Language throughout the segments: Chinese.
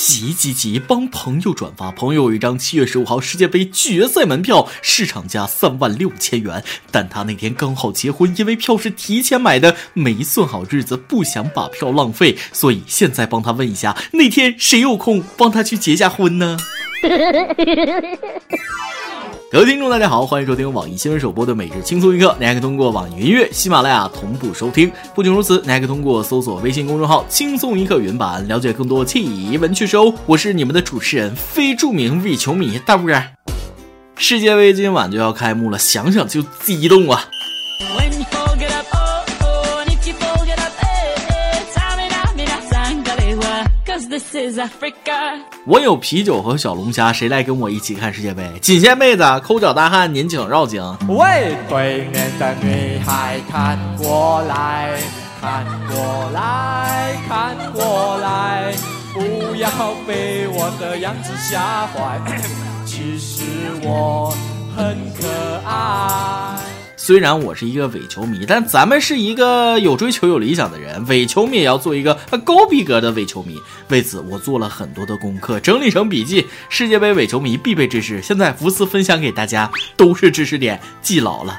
急急急，帮朋友转发！朋友有一张七月十五号世界杯决赛门票，市场价三万六千元，但他那天刚好结婚，因为票是提前买的，没算好日子，不想把票浪费，所以现在帮他问一下，那天谁有空帮他去结下婚呢？各位听众，大家好，欢迎收听网易新闻首播的每日轻松一刻。你还可以通过网易云音乐、喜马拉雅同步收听。不仅如此，你还可以通过搜索微信公众号“轻松一刻”云版了解更多奇闻趣事哦。我是你们的主持人，非著名伪球迷大不哥。世界杯今晚就要开幕了，想想就激动啊！我有啤酒和小龙虾，谁来跟我一起看世界杯？仅限妹子，抠脚大汉，您请绕颈。喂，对面的女孩，看过来看过来看过来，不要被我的样子吓坏，其实我很可爱。虽然我是一个伪球迷，但咱们是一个有追求、有理想的人，伪球迷也要做一个高逼格的伪球迷。为此，我做了很多的功课，整理成笔记，世界杯伪球迷必备知识，现在福斯分享给大家，都是知识点，记牢了。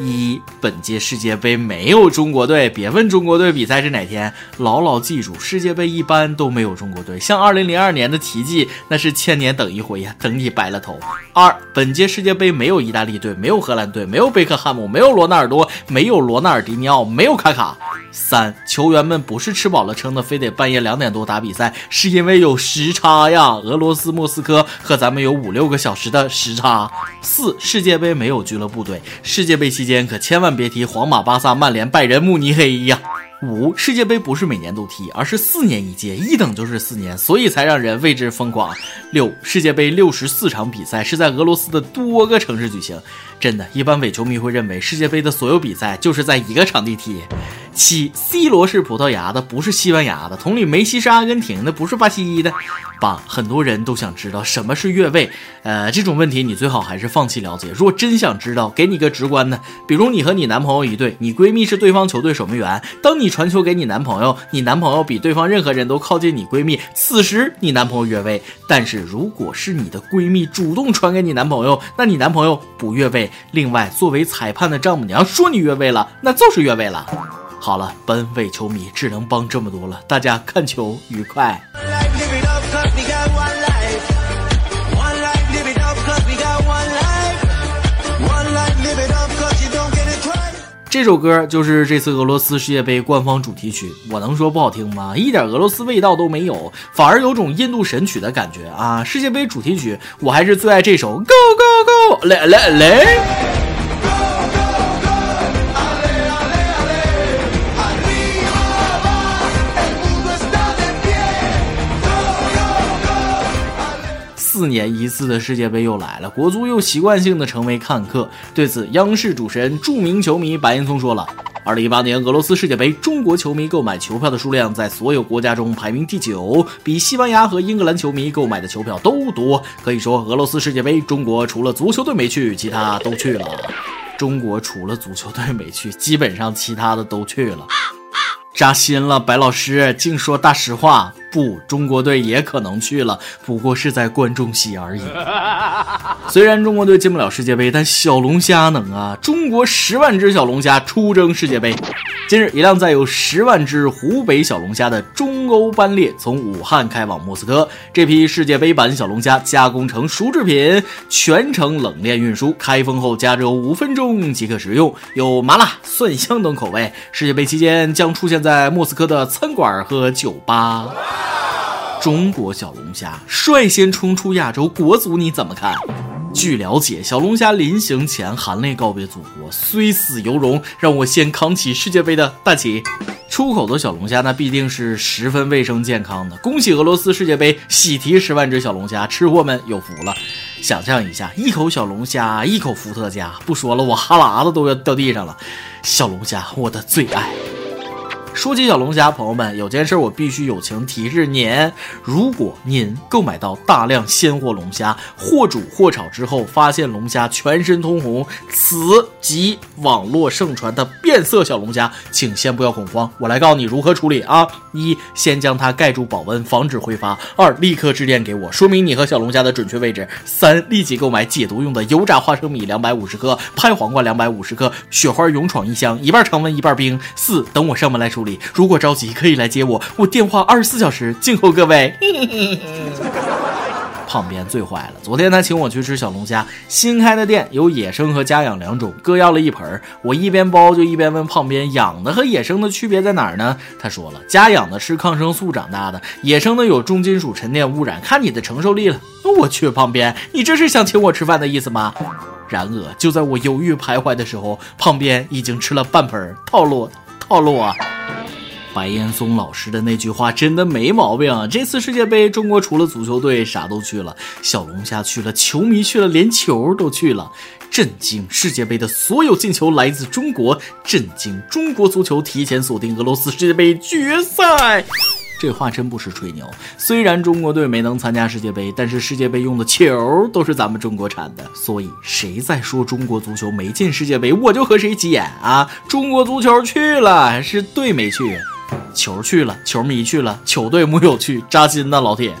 一，本届世界杯没有中国队，别问中国队比赛是哪天，牢牢记住，世界杯一般都没有中国队。像二零零二年的奇迹，那是千年等一回呀，等你白了头。二，本届世界杯没有意大利队，没有荷兰队，没有贝克汉姆，没有罗纳尔多，没有罗纳尔迪尼奥，没有卡卡。三，球员们不是吃饱了撑的，非得半夜两点多打比赛，是因为有时差呀，俄罗斯莫斯科和咱们有五六个小时的时差。四，世界杯没有俱乐部队，世界杯期间可千万别提皇马、巴萨、曼联、拜仁慕尼黑呀。五，世界杯不是每年都踢，而是四年一届，一等就是四年，所以才让人为之疯狂。六，世界杯六十四场比赛是在俄罗斯的多个城市举行，真的，一般伪球迷会认为世界杯的所有比赛就是在一个场地踢。七，C 罗是葡萄牙的，不是西班牙的；同理，梅西是阿根廷的，不是巴西的。八，很多人都想知道什么是越位，呃，这种问题你最好还是放弃了解。如果真想知道，给你个直观的，比如你和你男朋友一对，你闺蜜是对方球队守门员，当你传球给你男朋友，你男朋友比对方任何人都靠近你闺蜜，此时你男朋友越位。但是如果是你的闺蜜主动传给你男朋友，那你男朋友不越位。另外，作为裁判的丈母娘说你越位了，那就是越位了。好了，本位球迷只能帮这么多了，大家看球愉快。这首歌就是这次俄罗斯世界杯官方主题曲，我能说不好听吗？一点俄罗斯味道都没有，反而有种印度神曲的感觉啊！世界杯主题曲，我还是最爱这首 Go Go Go，来来来。四年一次的世界杯又来了，国足又习惯性的成为看客。对此，央视主持人、著名球迷白岩松说了：“二零一八年俄罗斯世界杯，中国球迷购买球票的数量在所有国家中排名第九，比西班牙和英格兰球迷购买的球票都多。可以说，俄罗斯世界杯，中国除了足球队没去，其他都去了。中国除了足球队没去，基本上其他的都去了。扎心了，白老师，净说大实话。”不，中国队也可能去了，不过是在观众席而已。虽然中国队进不了世界杯，但小龙虾能啊！中国十万只小龙虾出征世界杯。近日，一辆载有十万只湖北小龙虾的中欧班列从武汉开往莫斯科。这批世界杯版小龙虾加工成熟制品，全程冷链运输，开封后加热五分钟即可食用，有麻辣、蒜香等口味。世界杯期间将出现在莫斯科的餐馆和酒吧。中国小龙虾率先冲出亚洲，国足你怎么看？据了解，小龙虾临行前含泪告别祖国，虽死犹荣，让我先扛起世界杯的大旗。出口的小龙虾那必定是十分卫生健康的。恭喜俄罗斯世界杯喜提十万只小龙虾，吃货们有福了。想象一下，一口小龙虾，一口伏特加，不说了，我哈喇子都要掉地上了。小龙虾，我的最爱。说起小龙虾，朋友们，有件事我必须友情提示您：如果您购买到大量鲜活龙虾，或煮或炒之后发现龙虾全身通红，此即网络盛传的变色小龙虾，请先不要恐慌，我来告诉你如何处理啊！一，先将它盖住保温，防止挥发；二，立刻致电给我，说明你和小龙虾的准确位置；三，立即购买解毒用的油炸花生米两百五十克，拍黄瓜两百五十克，雪花勇闯一箱，一半常温一半冰。四，等我上门来处，如果着急可以来接我，我电话二十四小时静候各位。胖边最坏了，昨天他请我去吃小龙虾，新开的店有野生和家养两种，各要了一盆。我一边剥就一边问胖边，养的和野生的区别在哪儿呢？他说了，家养的吃抗生素长大的，野生的有重金属沉淀污染，看你的承受力了。我去，胖边，你这是想请我吃饭的意思吗？然而就在我犹豫徘徊的时候，胖边已经吃了半盆，套路，套路啊！白岩松老师的那句话真的没毛病啊！这次世界杯，中国除了足球队啥都去了，小龙虾去了，球迷去了，连球都去了。震惊！世界杯的所有进球来自中国，震惊！中国足球提前锁定俄罗斯世界杯决赛。这话真不是吹牛。虽然中国队没能参加世界杯，但是世界杯用的球都是咱们中国产的。所以谁在说中国足球没进世界杯，我就和谁急眼啊！中国足球去了，是队没去。球去了，球迷去了，球队木有去，扎心呐，老铁。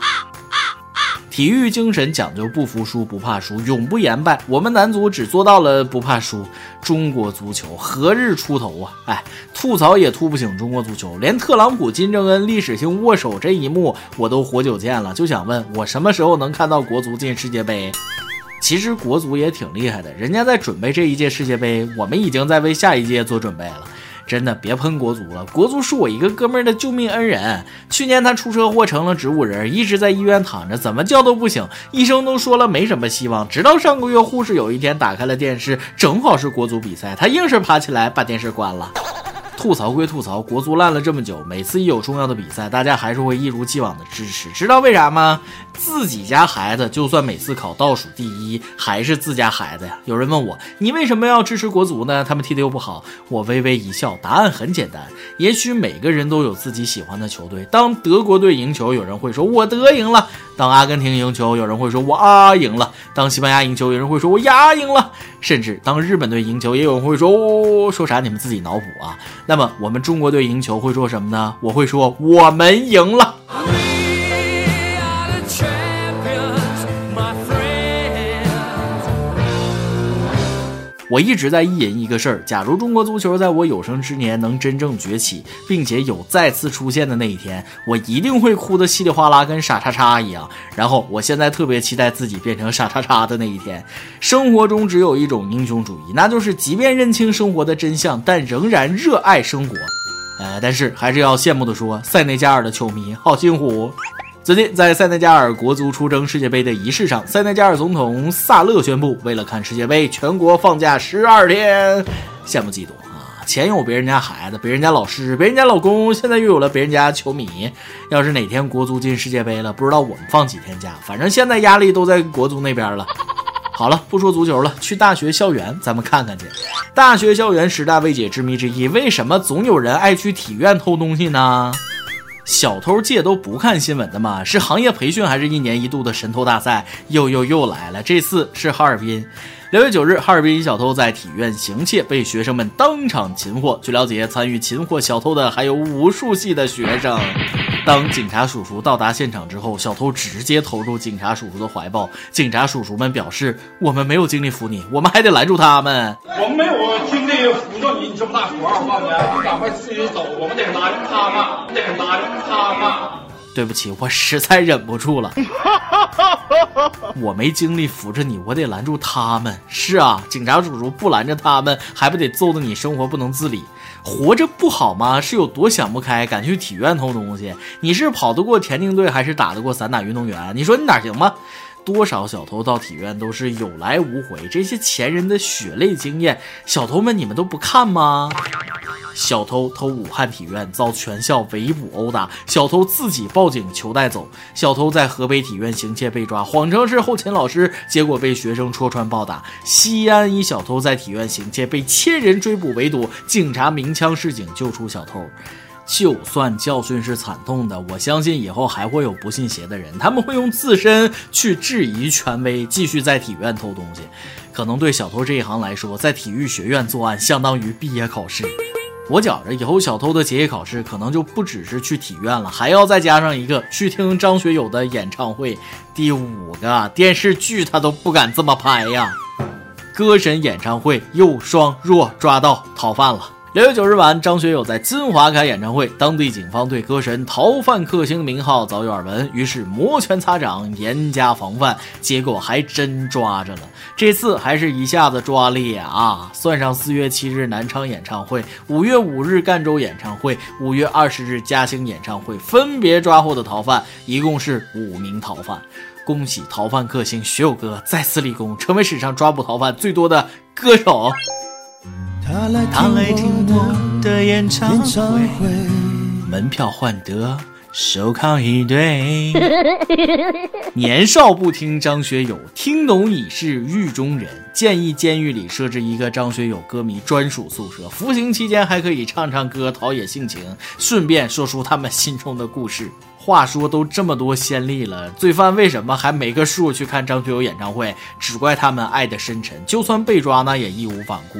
体育精神讲究不服输、不怕输、永不言败。我们男足只做到了不怕输，中国足球何日出头啊？哎，吐槽也吐不醒中国足球，连特朗普、金正恩历史性握手这一幕我都活久见了。就想问我什么时候能看到国足进世界杯？其实国足也挺厉害的，人家在准备这一届世界杯，我们已经在为下一届做准备了。真的别喷国足了，国足是我一个哥们儿的救命恩人。去年他出车祸成了植物人，一直在医院躺着，怎么叫都不醒，医生都说了没什么希望。直到上个月，护士有一天打开了电视，正好是国足比赛，他硬是爬起来把电视关了。吐槽归吐槽，国足烂了这么久，每次一有重要的比赛，大家还是会一如既往的支持。知道为啥吗？自己家孩子就算每次考倒数第一，还是自家孩子呀。有人问我，你为什么要支持国足呢？他们踢得又不好。我微微一笑，答案很简单。也许每个人都有自己喜欢的球队。当德国队赢球，有人会说我德赢了；当阿根廷赢球，有人会说我啊赢了；当西班牙赢球，有人会说我呀赢了。甚至当日本队赢球，也有人会说哦说啥？你们自己脑补啊。那么我们中国队赢球会说什么呢？我会说我们赢了。我一直在意淫一个事儿：假如中国足球在我有生之年能真正崛起，并且有再次出现的那一天，我一定会哭得稀里哗啦，跟傻叉叉一样。然后，我现在特别期待自己变成傻叉叉的那一天。生活中只有一种英雄主义，那就是即便认清生活的真相，但仍然热爱生活。呃，但是还是要羡慕的说，塞内加尔的球迷好辛苦。最近，在塞内加尔国足出征世界杯的仪式上，塞内加尔总统萨勒宣布，为了看世界杯，全国放假十二天。羡慕嫉妒啊！前有别人家孩子，别人家老师，别人家老公，现在又有了别人家球迷。要是哪天国足进世界杯了，不知道我们放几天假。反正现在压力都在国足那边了。好了，不说足球了，去大学校园咱们看看去。大学校园十大未解之谜之一，为什么总有人爱去体院偷东西呢？小偷界都不看新闻的吗？是行业培训还是一年一度的神偷大赛？又又又来了！这次是哈尔滨。六月九日，哈尔滨一小偷在体院行窃，被学生们当场擒获。据了解，参与擒获小偷的还有武术系的学生。当警察叔叔到达现场之后，小偷直接投入警察叔叔的怀抱。警察叔叔们表示：“我们没有精力扶你，我们还得拦住他们。我们没有精力扶着你，你这么大活儿，我告诉你，你赶快自己走，我们得拦住他们，得拦住他们。”对不起，我实在忍不住了。我没精力扶着你，我得拦住他们。是啊，警察叔叔不拦着他们，还不得揍得你生活不能自理？活着不好吗？是有多想不开，敢去体院偷东西？你是跑得过田径队，还是打得过散打运动员？你说你哪行吗？多少小偷到体院都是有来无回，这些前人的血泪经验，小偷们你们都不看吗？小偷偷武汉体院遭全校围捕殴打，小偷自己报警求带走。小偷在河北体院行窃被抓，谎称是后勤老师，结果被学生戳穿暴打。西安一小偷在体院行窃被千人追捕围堵，警察鸣枪示警救出小偷。就算教训是惨痛的，我相信以后还会有不信邪的人，他们会用自身去质疑权威，继续在体院偷东西。可能对小偷这一行来说，在体育学院作案相当于毕业考试。我觉着以后小偷的结业考试可能就不只是去体院了，还要再加上一个去听张学友的演唱会。第五个电视剧他都不敢这么拍呀！歌神演唱会又双若抓到逃犯了。六月九日晚，张学友在金华开演唱会，当地警方对歌神逃犯克星名号早有耳闻，于是摩拳擦掌，严加防范，结果还真抓着了。这次还是一下子抓裂啊！算上四月七日南昌演唱会、五月五日赣州演唱会、五月二十日嘉兴演唱会，分别抓获的逃犯一共是五名逃犯。恭喜逃犯克星学友哥再次立功，成为史上抓捕逃犯最多的歌手。他来听我的演唱会，门票换得手铐一对。年少不听张学友，听懂已是狱中人。建议监狱里设置一个张学友歌迷专属宿舍，服刑期间还可以唱唱歌，陶冶性情，顺便说出他们心中的故事。话说都这么多先例了，罪犯为什么还没个数去看张学友演唱会？只怪他们爱的深沉，就算被抓，那也义无反顾。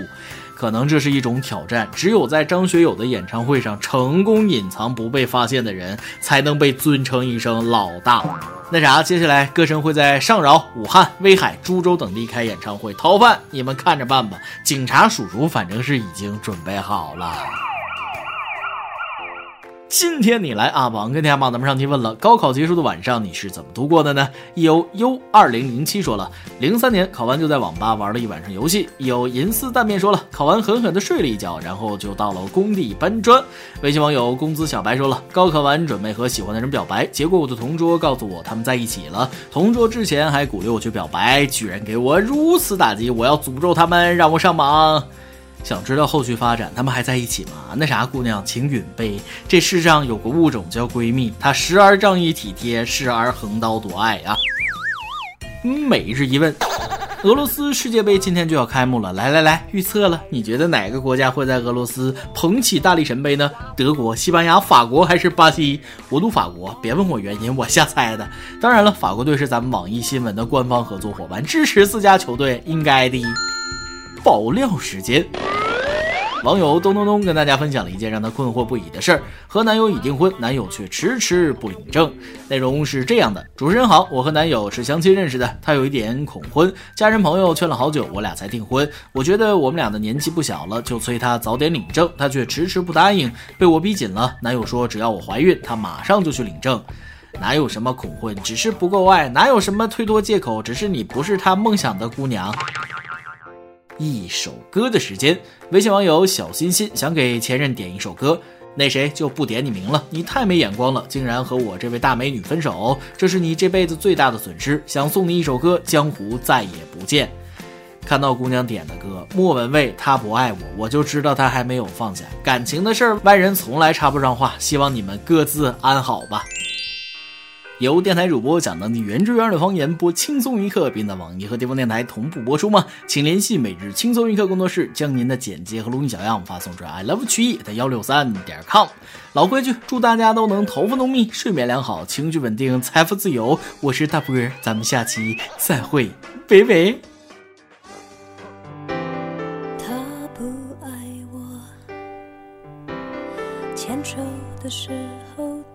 可能这是一种挑战，只有在张学友的演唱会上成功隐藏不被发现的人，才能被尊称一声老大。那啥，接下来歌声会在上饶、武汉、威海、株洲等地开演唱会，逃犯你们看着办吧。警察叔叔反正是已经准备好了。今天你来啊！网跟天马咱们上期问了，高考结束的晚上你是怎么度过的呢？有 U 二零零七说了，零三年考完就在网吧玩了一晚上游戏。有银丝蛋面说了，考完狠狠的睡了一觉，然后就到了工地搬砖。微信网友工资小白说了，高考完准备和喜欢的人表白，结果我的同桌告诉我他们在一起了。同桌之前还鼓励我去表白，居然给我如此打击，我要诅咒他们，让我上榜。想知道后续发展，他们还在一起吗？那啥，姑娘，请允备，这世上有个物种叫闺蜜，她时而仗义体贴，时而横刀夺爱啊。每日一问：俄罗斯世界杯今天就要开幕了，来来来，预测了，你觉得哪个国家会在俄罗斯捧起大力神杯呢？德国、西班牙、法国还是巴西？我赌法国，别问我原因，我瞎猜的。当然了，法国队是咱们网易新闻的官方合作伙伴，支持自家球队应该的。爆料时间。网友咚咚咚跟大家分享了一件让他困惑不已的事儿：和男友已订婚，男友却迟迟不领证。内容是这样的：主持人好，我和男友是相亲认识的，他有一点恐婚，家人朋友劝了好久，我俩才订婚。我觉得我们俩的年纪不小了，就催他早点领证，他却迟迟不答应，被我逼紧了。男友说只要我怀孕，他马上就去领证。哪有什么恐婚，只是不够爱；哪有什么推脱借口，只是你不是他梦想的姑娘。一首歌的时间，微信网友小心心想给前任点一首歌，那谁就不点你名了，你太没眼光了，竟然和我这位大美女分手，这是你这辈子最大的损失。想送你一首歌，江湖再也不见。看到姑娘点的歌，莫文蔚，他不爱我，我就知道他还没有放下感情的事儿，外人从来插不上话。希望你们各自安好吧。由电台主播讲当地原汁原味的方言，播轻松一刻，并在网易和地方电台同步播出吗？请联系每日轻松一刻工作室，将您的简介和录音小样发送至 i love 曲艺的幺六三点 com。老规矩，祝大家都能头发浓密，睡眠良好，情绪稳定，财富自由。我是大波，咱们下期再会，拜拜。他不爱我，牵手的时候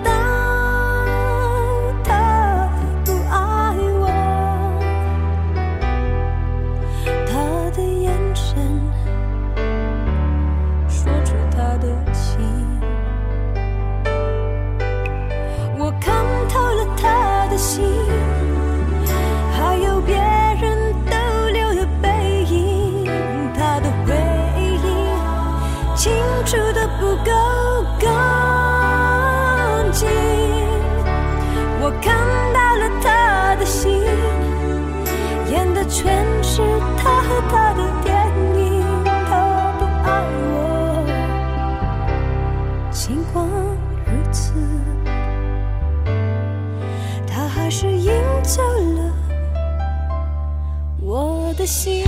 道的心。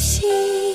心。